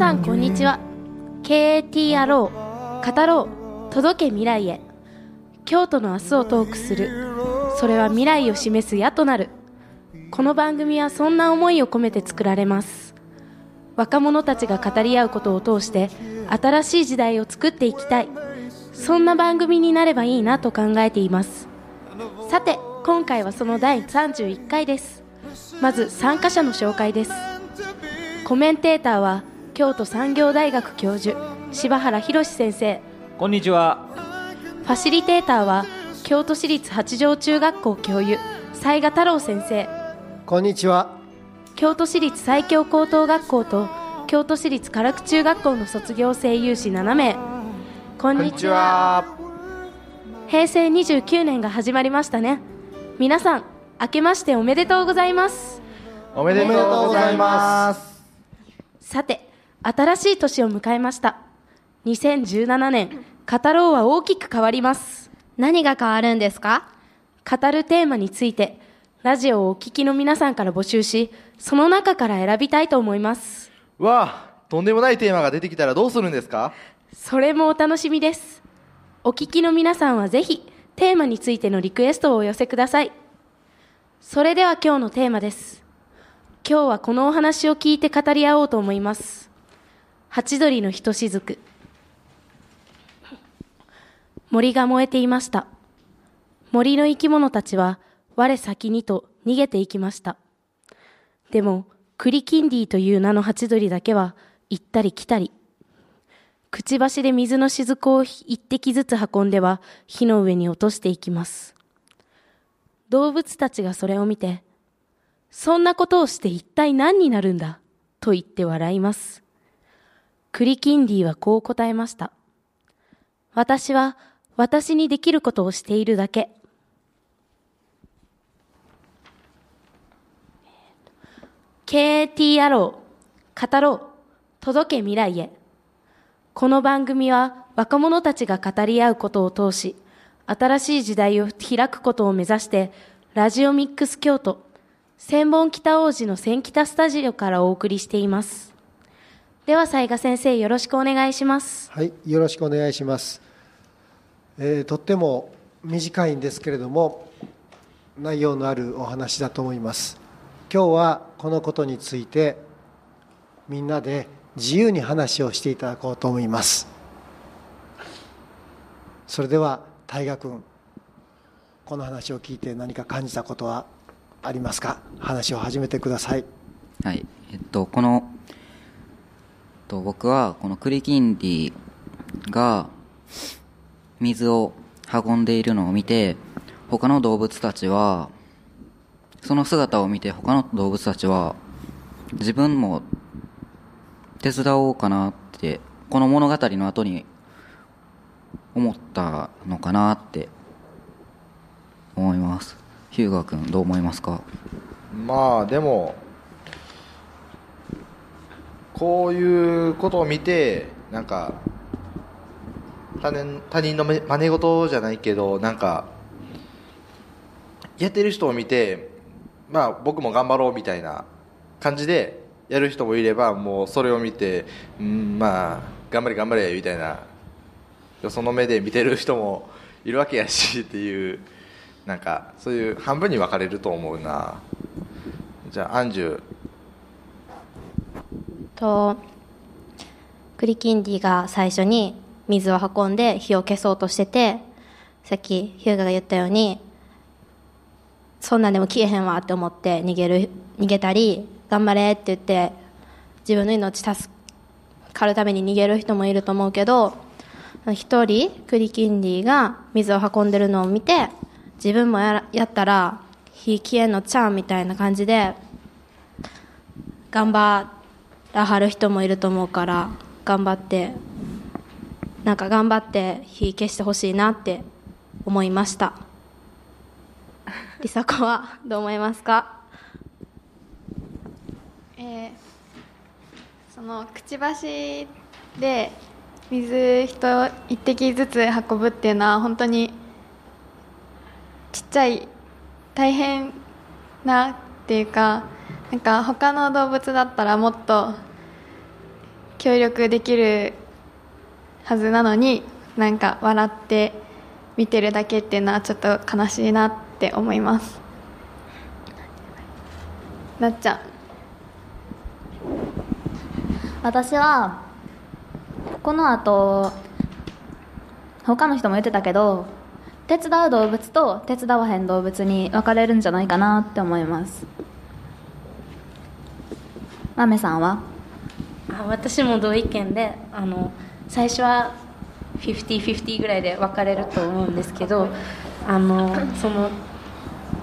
さんこんにちは。KATRO 語ろう届け未来へ。京都の明日をトークする。それは未来を示す矢となる。この番組はそんな思いを込めて作られます。若者たちが語り合うことを通して新しい時代を作っていきたい。そんな番組になればいいなと考えています。さて今回はその第31回です。まず参加者の紹介です。コメンテーターは京都産業大学教授柴原博先生。こんにちは。ファシリテーターは京都市立八条中学校教諭雑賀太郎先生。こんにちは。京都市立西京高等学校と京都市立唐久中学校の卒業生有志7名。こんにちは。平成29年が始まりましたね。皆さん明けましておめでとうございます。おめでとうございます。さて新しい年を迎えました。2017年語ろうは大きく変わります。何が変わるんですか？語るテーマについてラジオをお聞きの皆さんから募集しその中から選びたいと思います。わあとんでもないテーマが出てきたらどうするんですか？それもお楽しみです。お聞きの皆さんはぜひテーマについてのリクエストをお寄せください。それでは今日のテーマです。今日はこのお話を聞いて語り合おうと思いますハチドリのひとしずく森が燃えていました。森の生き物たちは我先にと逃げていきました。でもクリキンディという名のハチドリだけは行ったり来たり。くちばしで水の雫を一滴ずつ運んでは火の上に落としていきます。動物たちがそれを見てそんなことをして一体何になるんだと言って笑います。クリキンディはこう答えました。私は私にできることをしているだけ。KATRO 語ろう届け未来へ。この番組は若者たちが語り合うことを通し新しい時代を開くことを目指してラジオミックス京都千本北王子の千北スタジオからお送りしています。では雑賀先生よろしくお願いします。はいよろしくお願いします、えーとっても短いんですけれども内容のあるお話だと思います。今日はこのことについてみんなで自由に話をしていただこうと思います。それでは大河君この話を聞いて何か感じたことはありますか？話を始めてください。はい、えっと、この、と、僕はこのクリキンディが水を運んでいるのを見て、他の動物たちは、その姿を見て他の動物たちは、自分も手伝おうかなって、この物語の後に思ったのかなって思います。ヒューガ君どう思いますか？まあでもこういうことを見てなんか他人他人の真似事じゃないけどなんかやってる人を見てまあ僕も頑張ろうみたいな感じでやる人もいればもうそれを見てうんまあ頑張れ頑張れみたいなその目で見てる人もいるわけやし っていうなんかそういう半分に分かれると思うな。じゃあアンジュとクリキンディが最初に水を運んで火を消そうとしててさっきヒューガが言ったようにそんなんでも消えへんわって思って逃げる逃げたり頑張れって言って自分の命助かるために逃げる人もいると思うけど一人クリキンディが水を運んでるのを見て自分もややったら火消えんのちゃうみたいな感じで頑張ってらはる人もいると思うから頑張ってなんか頑張って火消してほしいなって思いました。梨紗子はどう思いますか？えーそのくちばしで水一一滴ずつ運ぶっていうのは本当にちっちゃい大変なっていうかなんか他の動物だったらもっと協力できるはずなのになんか笑って見てるだけっていうのはちょっと悲しいなって思います。なっちゃん。私はこの後他の人も言ってたけど手伝う動物と手伝わへん動物に分かれるんじゃないかなって思います。豆さんは？あ私も同意見であの最初は50-50ぐらいで分かれると思うんですけどあのその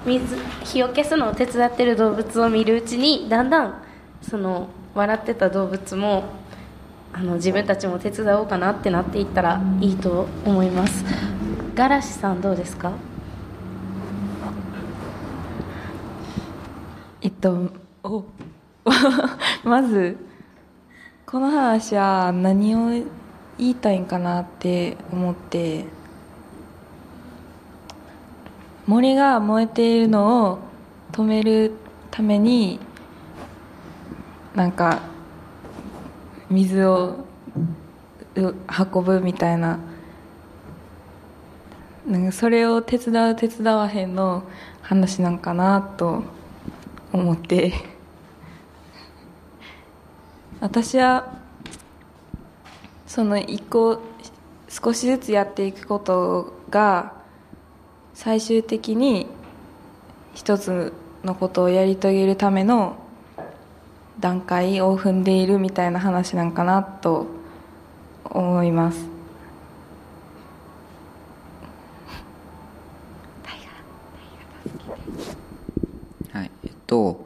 水火を消すのを手伝ってる動物を見るうちにだんだんその笑ってた動物もあの自分たちも手伝おうかなってなっていったらいいと思います。ガラシさんどうですか？えっとお まずこの話は何を言いたいんかなって思って森が燃えているのを止めるためになんか水を運ぶみたいな。なんかそれを手伝う手伝わへんの話なんかなと思って。私はその一個少しずつやっていくことが最終的に一つのことをやり遂げるための段階を踏んでいるみたいな話なんかなと思います。はい。えっと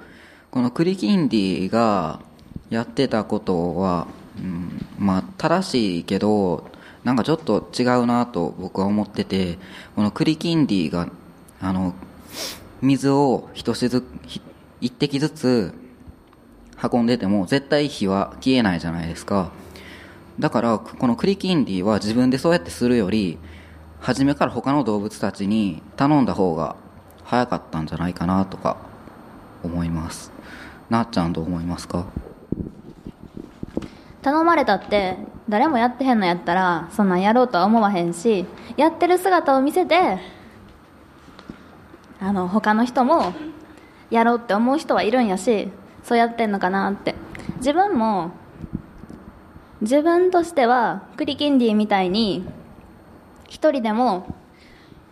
このクリキンディがやってたことは、うん、まあ正しいけどなんかちょっと違うなと僕は思っててこのクリキンディがあの水を一しずひ一滴ずつ運んでても絶対火は消えないじゃないですか。だからこのクリキンディは自分でそうやってするより初めから他の動物たちに頼んだ方が早かったんじゃないかなとか思います。なっちゃんどう思いますか？頼まれたって誰もやってへんのやったらそんなんやろうとは思わへんしやってる姿を見せてあの他の人もやろうって思う人はいるんやしそうやってんのかなって。自分も自分としてはクリキンディみたいに一人でも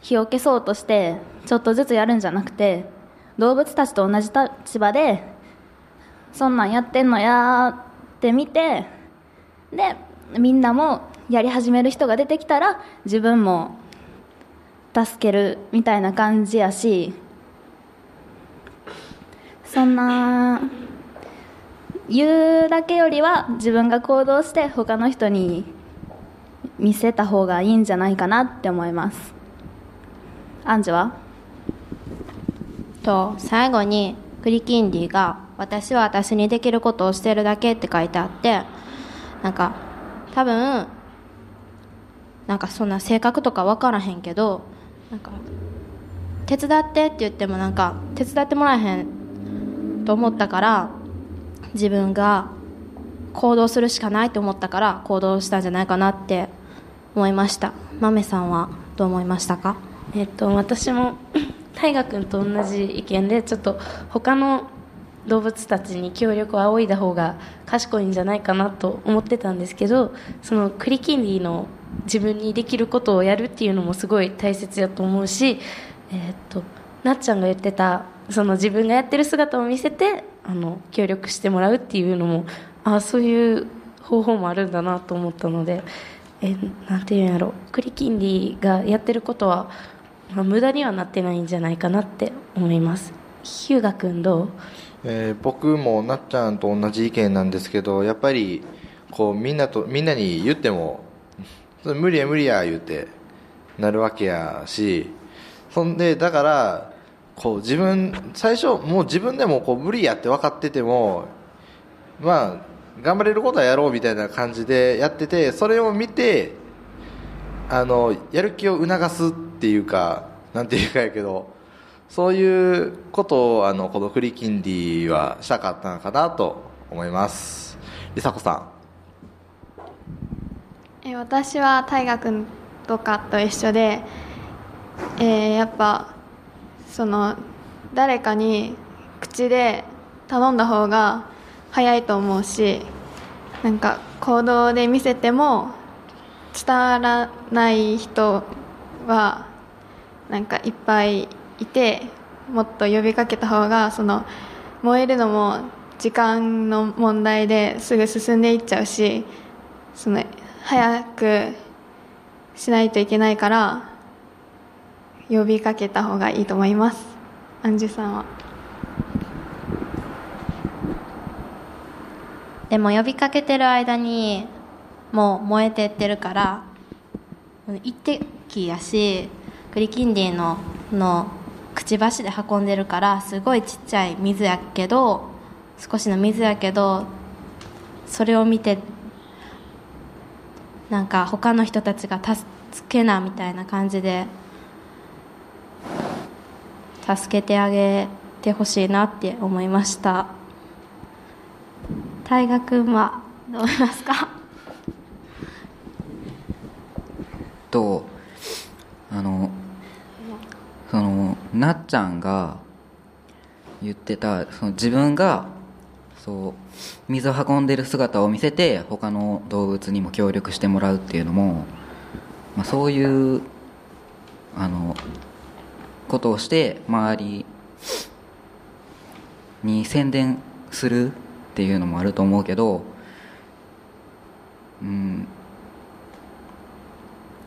火を消そうとしてちょっとずつやるんじゃなくて動物たちと同じ立場でそんなんやってんのやって見てでみんなもやり始める人が出てきたら自分も助けるみたいな感じやしそんな言うだけよりは自分が行動して他の人に見せた方がいいんじゃないかなって思います。アンジュは？と最後にクリキンディが「私は私にできることをしてるだけ」って書いてあってなんか多分なんかそんな性格とか分からへんけどなんか手伝ってって言ってもなんか手伝ってもらえへんと思ったから自分が行動するしかないと思ったから行動したんじゃないかなって思いました。豆さんはどう思いましたか？えっと私も大河君と同じ意見でちょっと他の動物たちに協力を仰いだ方が賢いんじゃないかなと思ってたんですけどそのクリキンディの自分にできることをやるっていうのもすごい大切やと思うし、えっとなっちゃんが言ってたその自分がやってる姿を見せてあの協力してもらうっていうのもあそういう方法もあるんだなと思ったので、えなんていうんやろクリキンディがやってることは、まあ、無駄にはなってないんじゃないかなって思います。日向君どう？えー僕もなっちゃんと同じ意見なんですけどやっぱりこうみんなとみんなに言っても無理や無理や言うてなるわけやしそんでだからこう自分最初もう自分でもこう無理やって分かっててもまあ頑張れることはやろうみたいな感じでやっててそれを見てあのやる気を促すっていうかなんていうかやけどそういうことをあのこのクリキンディはしたかったのかなと思います。梨紗子さん。え私は大河君とかと一緒で、えーやっぱその誰かに口で頼んだ方が早いと思うしなんか行動で見せても伝わらない人はなんかいっぱいいてもっと呼びかけた方がその燃えるのも時間の問題ですぐ進んでいっちゃうしその早くしないといけないから呼びかけた方がいいと思います。アンジュさんは。でも呼びかけてる間にもう燃えてってるから一滴やしクリキンディののくちばしで運んでるからすごいちっちゃい水やけど少しの水やけどそれを見てなんか他の人たちが助けなみたいな感じで助けてあげてほしいなって思いました。大河君はどう思いますか？とあのそのなっちゃんが言ってたその自分がそう水を運んでる姿を見せて他の動物にも協力してもらうっていうのも、まあ、そういうあのことをして周りに宣伝するっていうのもあると思うけどうん。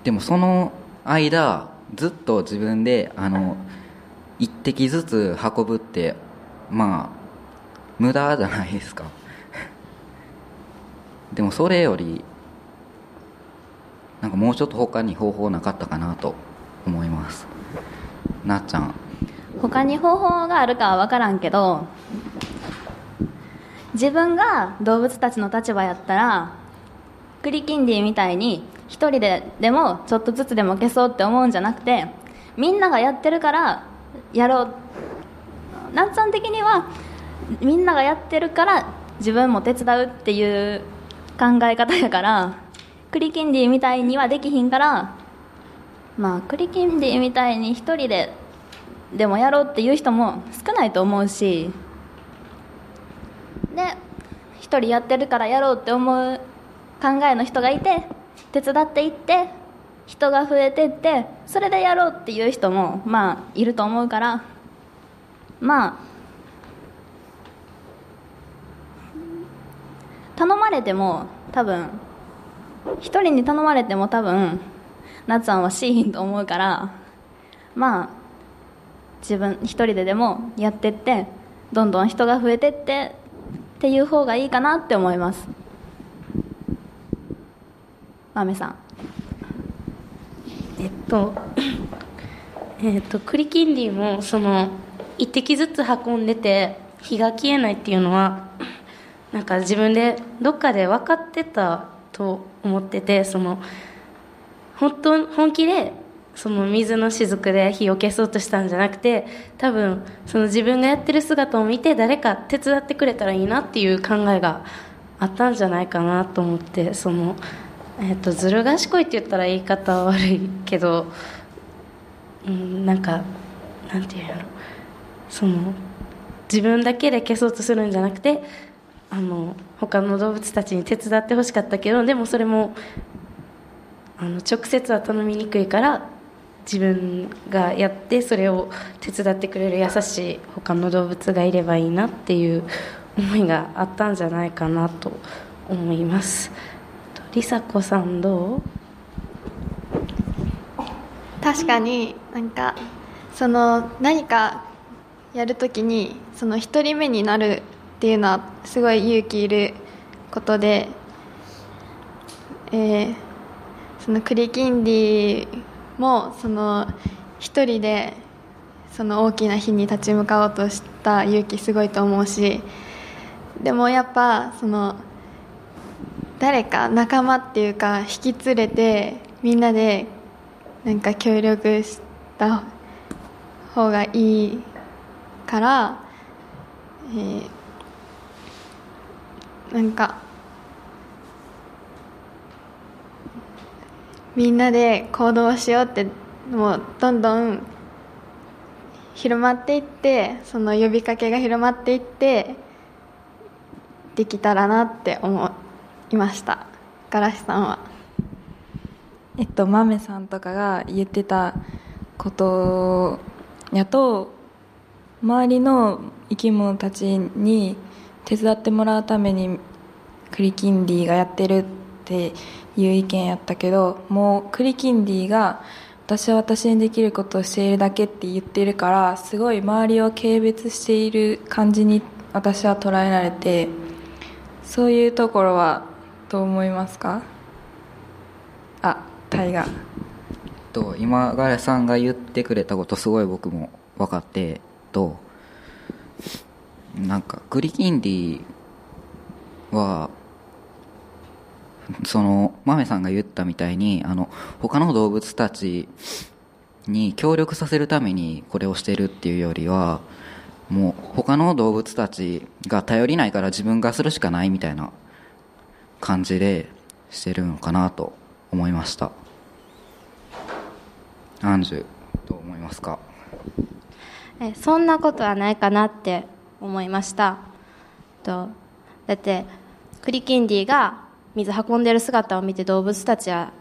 でもその間ずっと自分であの一滴ずつ運ぶってまあ無駄じゃないですか。でもそれよりなんかもうちょっと他に方法なかったかなと思います。なっちゃん。他に方法があるかは分からんけど自分が動物たちの立場やったらクリキンディみたいに一人ででもちょっとずつでも消そうって思うんじゃなくてみんながやってるからやろう。なっちゃん的にはみんながやってるから自分も手伝うっていう考え方やからクリキンディみたいにはできひんからまあクリキンディみたいに一人ででもやろうっていう人も少ないと思うしで一人やってるからやろうって思う考えの人がいて手伝っていって人が増えてってそれでやろうっていう人もまあいると思うからまあ頼まれても多分一人に頼まれても多分なっちゃんはしいんと思うからまあ自分一人ででもやってってどんどん人が増えてってっていう方がいいかなって思います。豆さん。えっと えっとクリキンディもその一滴ずつ運んでて火が消えないっていうのは なんか自分でどっかで分かってたと思っててその本当本気でその水の雫で火を消そうとしたんじゃなくて多分その自分がやってる姿を見て誰か手伝ってくれたらいいなっていう考えがあったんじゃないかなと思ってその、えっとずる賢いって言ったら言い方は悪いけど、うん、なんかなんていうんやろその自分だけで消そうとするんじゃなくてあの他の動物たちに手伝ってほしかったけどでもそれもあの直接は頼みにくいから自分がやってそれを手伝ってくれる優しい他の動物がいればいいなっていう思いがあったんじゃないかなと思います。と梨紗子さんどう？確かになんかその何かやるときにその一人目になるっていうのはすごい勇気いることで、えーそのクリキンディもその一人でその大きな火に立ち向かおうとした勇気すごいと思うしでもやっぱその誰か仲間っていうか引き連れてみんなでなんか協力した方がいいから、えーなんかみんなで行動しようってもうどんどん広まっていってその呼びかけが広まっていってできたらなって思いました。ガラシさんは？えっと豆さんとかが言ってたことやと周りの生き物たちに手伝ってもらうためにクリキンディがやってるっていう意見やったけどもうクリキンディが私は私にできることをしているだけって言ってるからすごい周りを軽蔑している感じに私は捉えられてそういうところはどう思いますか？あタイガと今ガレさんが言ってくれたことすごい僕も分かってとなんかグリキンディはその豆さんが言ったみたいにあの他の動物たちに協力させるためにこれをしてるっていうよりはもう他の動物たちが頼りないから自分がするしかないみたいな感じでしてるのかなと思いました。アンジュどう思いますか？えそんなことはないかなって思いました。とだってクリキンディが水運んでる姿を見て動物たちは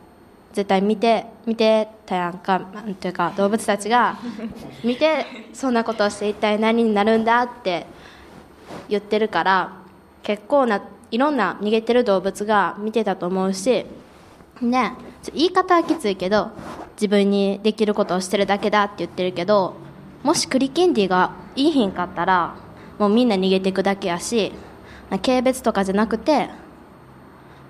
絶対見て見てたやんか。なんていうか動物たちが 見てそんなことをして一体何になるんだって言ってるから結構ないろんな逃げてる動物が見てたと思うしね言い方はきついけど自分にできることをしてるだけだって言ってるけどもしクリキンディがいいひんかったらもうみんな逃げていくだけやし軽蔑とかじゃなくて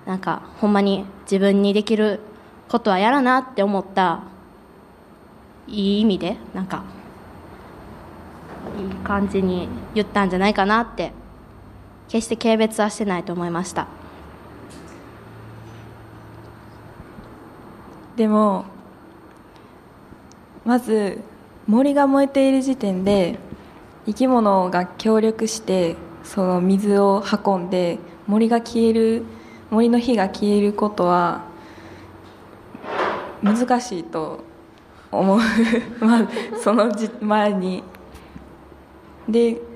なんかほんまに自分にできることはやらなって思ったいい意味でなんかいい感じに言ったんじゃないかなって決して軽蔑はしてないと思いました。でもまず森が燃えている時点で生き物が協力してその水を運んで森が消える森の火が消えることは難しいと思う。まあその前に。で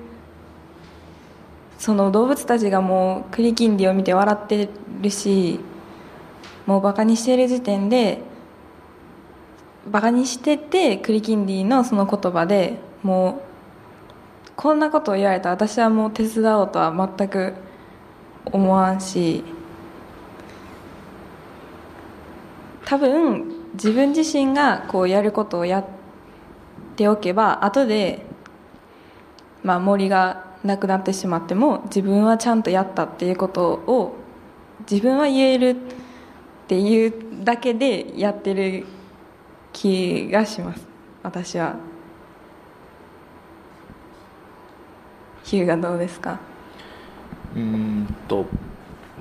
その動物たちがもうクリキンディを見て笑ってるしもうバカにしてる時点でバカにしててクリキンディのその言葉でもうこんなことを言われた。私はもう手伝おうとは全く思わんし多分自分自身がこうやることをやっておけば後でまあ森がなくなってしまっても自分はちゃんとやったっていうことを自分は言えるっていうだけでやってる気がします。私は。ヒューがどうですか？うんと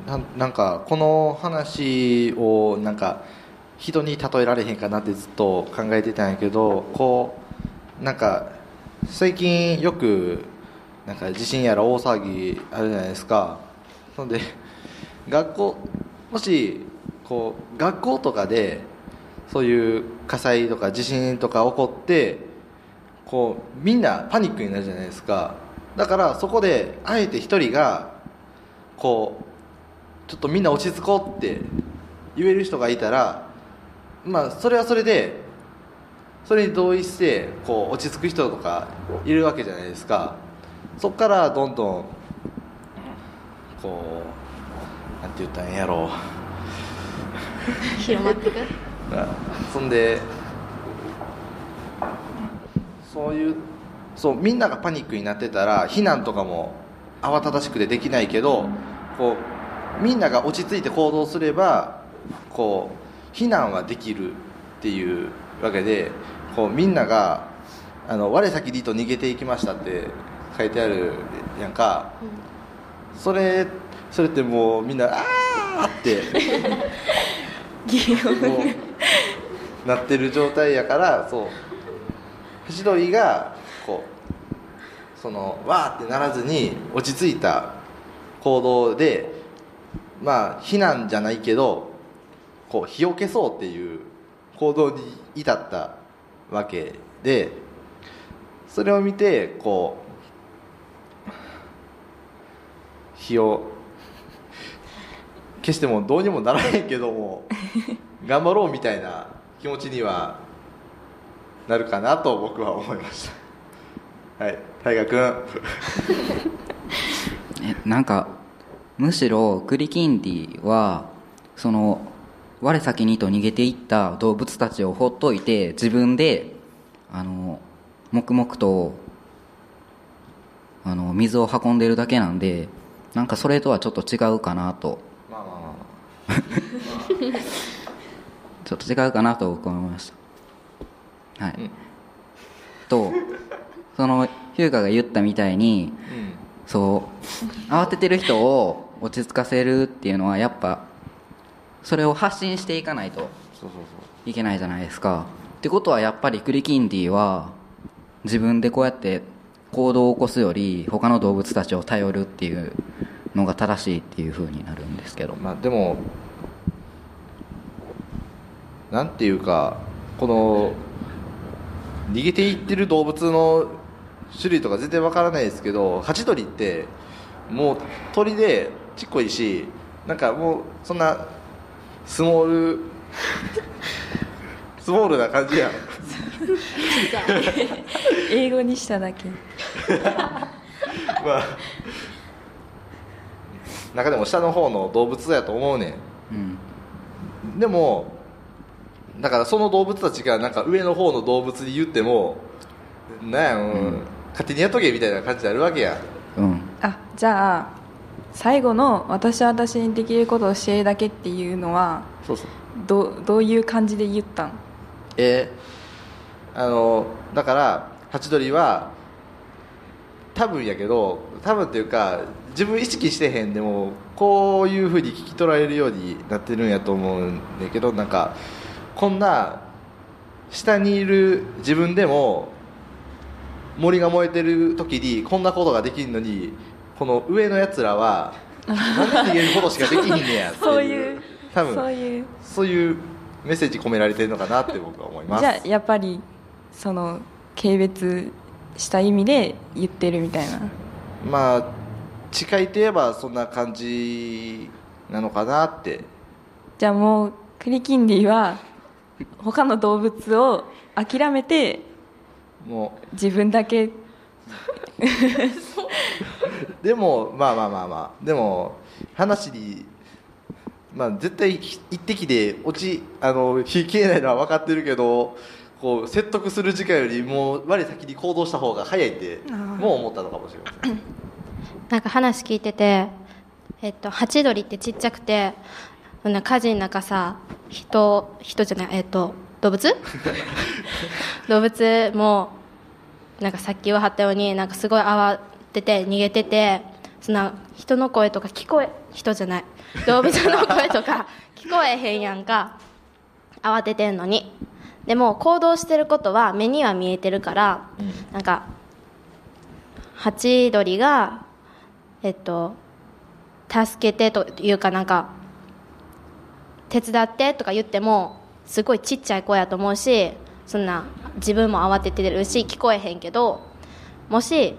ななんかこの話をなんか人に例えられへんかなってずっと考えてたんやけどこうなんか最近よくなんか地震やら大騒ぎあるじゃないですか。なので学校もしこう学校とかでそういう火災とか地震とか起こってこうみんなパニックになるじゃないですか。だからそこであえて一人がこうちょっとみんな落ち着こうって言える人がいたらまあそれはそれでそれに同意してこう落ち着く人とかいるわけじゃないですか。そこからどんどんこうなんて言ったらええんやろ。う広まっていく そんでそういうそうみんながパニックになってたら避難とかも慌ただしくてできないけどこうみんなが落ち着いて行動すればこう避難はできるっていうわけでこうみんながあの我先にと逃げていきましたって書いてあるやんか、それそれってもうみんなあーって。もうなってる状態やからそう。千鳥がこうそのわーってならずに落ち着いた行動でまあ避難じゃないけどこう火を消そうっていう行動に至ったわけでそれを見てこう火を。消してもどうにもならへんけども 頑張ろうみたいな気持ちにはなるかなと僕は思いました。はい。大河君えなんかむしろクリキンディはその我先にと逃げていった動物たちをほっといて自分であの黙々とあの水を運んでるだけなんでなんかそれとはちょっと違うかなと。ちょっと違うかなと僕は思いました。はい、うん。とそのヒューガが言ったみたいにあうん。そう慌ててる人を落ち着かせるっていうのはやっぱそれを発信していかないといけないじゃないですか。ってことはやっぱりクリキンディは自分でこうやって行動を起こすより他の動物たちを頼るっていうのが正しいっていう風になるんですけど。まあでもなんていうかこの逃げていってる動物の種類とか全然わからないですけどハチドリってもう鳥でちっこいしなんかもうそんなスモール スモールな感じやん。英語にしただけ。まあ中でも下の方の動物やと思うねうん。んでもだからその動物たちがなんか上の方の動物に言ってもなんや、うん勝手にやっとけみたいな感じになるわけや。うん。あじゃあ最後の私は私にできることをしているだけっていうのはそうそう。どうどういう感じで言ったん？えーあのだからハチドリは多分やけど多分っていうか自分意識してへんでもこういうふうに聞き取られるようになってるんやと思うんだけどなんかこんな下にいる自分でも森が燃えてる時にこんなことができるのにこの上のやつらはなんで逃げることしかできひんねやっていう そういう多分そういう。そういうメッセージ込められてるのかなって僕は思います。じゃあやっぱりその軽蔑した意味で言ってるみたいな。まあ近いといえばそんな感じなのかなって。じゃあもうクリキンディは他の動物を諦めても自分だけ。う でもまあまあまあまあ。でも話にまあ絶対一滴で落ちあの火消えないのは分かってるけどこう説得する時間よりも我先に行動した方が早いってもう思ったのかもしれませんなんか話聞いてて、えっと、ハチドリってちっちゃくて、そんな火事の中さ、人、人じゃない、えっと、動物？動物も、なんかさっき言わはったように、なんかすごい慌てて逃げてて、そんな人の声とか聞こえ、人じゃない、動物の声とか聞こえへんやんか。慌ててんのに。でも行動してることは目には見えてるから、なんかハチドリがえっと助けてというかなんか手伝ってとか言ってもすごいちっちゃい子やと思うしそんな自分も慌ててるし聞こえへんけどもし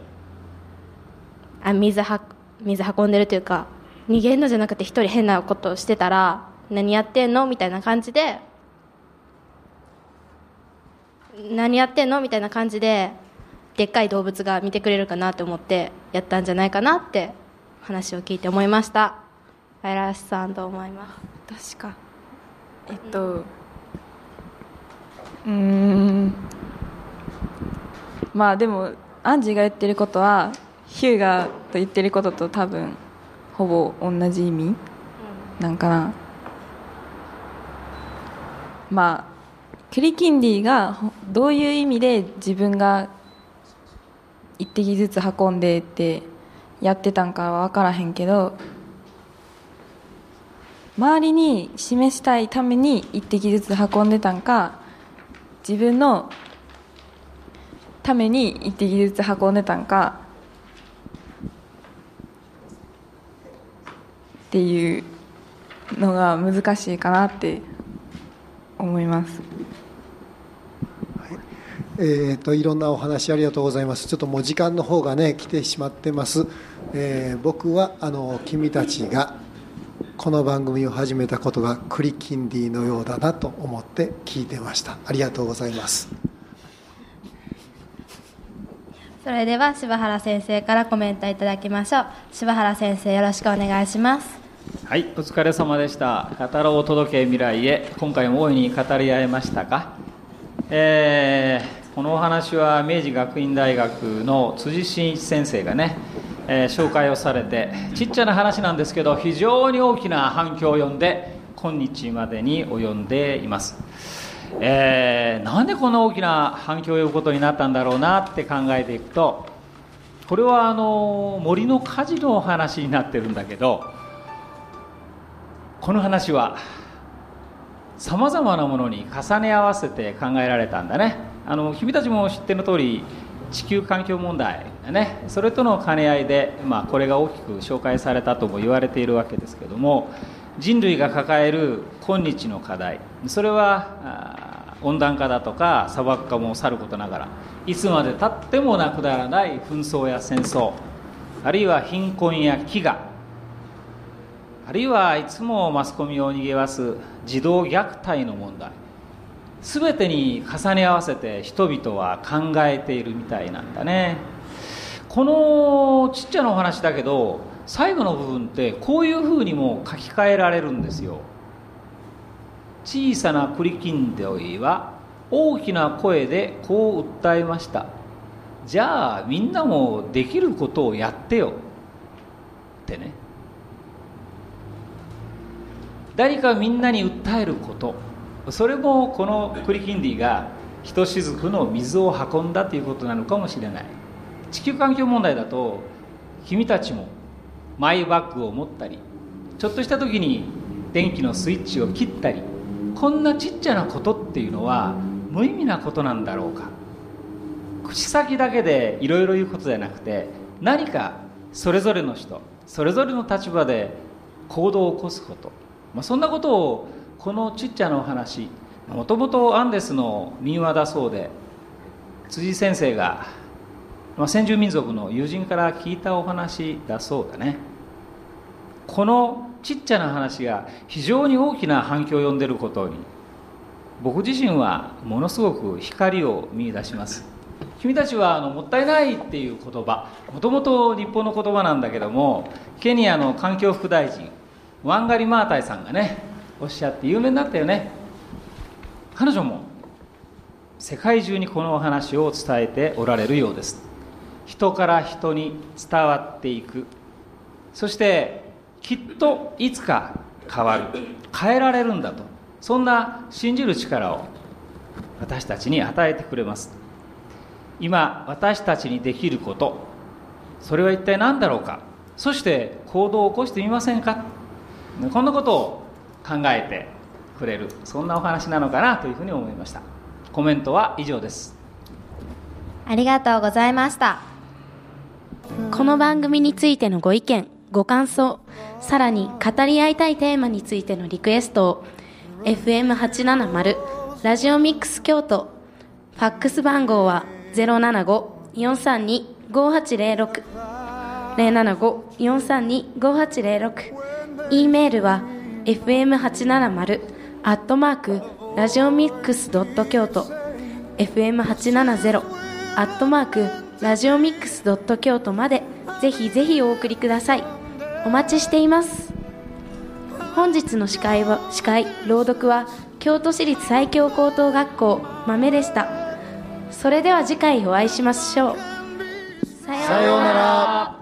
あ水は水運んでるというか逃げんのじゃなくて一人変なことをしてたら何やってんのみたいな感じで何やってんの？みたいな感じででっかい動物が見てくれるかなと思ってやったんじゃないかなって話を聞いて思いました。アイラスさんどう思います？確か。えっとうーん。まあでもアンジーが言ってることはヒューガーと言ってることと多分ほぼ同じ意味なんかな。まあクリキンディがどういう意味で自分が一滴ずつ運んでってやってたんかは分からへんけど周りに示したいために一滴ずつ運んでたんか自分のために一滴ずつ運んでたんかっていうのが難しいかなって思います。えーといろんなお話ありがとうございます。ちょっともう時間の方がね来てしまってます、えー僕はあの君たちがこの番組を始めたことがクリキンディのようだなと思って聞いてました。ありがとうございます。それでは柴原先生からコメントいただきましょう。柴原先生よろしくお願いします。はい、お疲れ様でした。語ろう届け未来へ、今回も大いに語り合えましたか？えーこのお話は明治学院大学の辻真一先生がね、えー紹介をされて、ちっちゃな話なんですけど、非常に大きな反響を呼んで、今日までに及んでいます。えーなんでこんな大きな反響を呼ぶことになったんだろうなって考えていくと、これはあの森の火事のお話になってるんだけど、この話はさまざまなものに重ね合わせて考えられたんだねあの君たちも知っての通り地球環境問題ねそれとの兼ね合いで、まあ、これが大きく紹介されたとも言われているわけですけども人類が抱える今日の課題それは温暖化だとか砂漠化もさることながらいつまでたってもなくならない紛争や戦争あるいは貧困や飢餓あるいはいつもマスコミを逃げわす児童虐待の問題全てに重ね合わせて人々は考えているみたいなんだね。このちっちゃなお話だけど最後の部分ってこういうふうにも書き換えられるんですよ。小さな栗きんでおいは大きな声でこう訴えました。じゃあみんなもできることをやってよ。ってね。誰かみんなに訴えること。それもこのクリキンディがひとしずくの水を運んだということなのかもしれない。地球環境問題だと君たちもマイバッグを持ったりちょっとした時に電気のスイッチを切ったりこんなちっちゃなことっていうのは無意味なことなんだろうか。口先だけでいろいろ言うことじゃなくて何かそれぞれの人それぞれの立場で行動を起こすこと、まあ、そんなことをこのちっちゃなお話もともとアンデスの民話だそうで辻先生が、まあ、先住民族の友人から聞いたお話だそうだね。このちっちゃな話が非常に大きな反響を呼んでいることに僕自身はものすごく光を見出します。君たちはあのもったいないっていう言葉もともと日本の言葉なんだけどもケニアの環境副大臣ワンガリ・マータイさんがねおっしゃって有名になったよね。彼女も世界中にこのお話を伝えておられるようです。人から人に伝わっていく。そしてきっといつか変わる。変えられるんだと。そんな信じる力を私たちに与えてくれます。今私たちにできること。それは一体何だろうか。そして行動を起こしてみませんか。こんなことを考えてくれるそんなお話なのかなというふうに思いました。コメントは以上です。ありがとうございました。この番組についてのご意見、ご感想、さらに語り合いたいテーマについてのリクエストを FM870 ラジオミックス京都ファックス番号は075-432-5806 075-432-5806 e メールは fm870 アットマークラジオミックスドット京都。Fm870 アットマークラジオミックスドット京都までぜひぜひお送りください。お待ちしています。本日の司会は司会朗読は京都市立最強高等学校豆でした。それでは次回お会いしましょう。さようなら。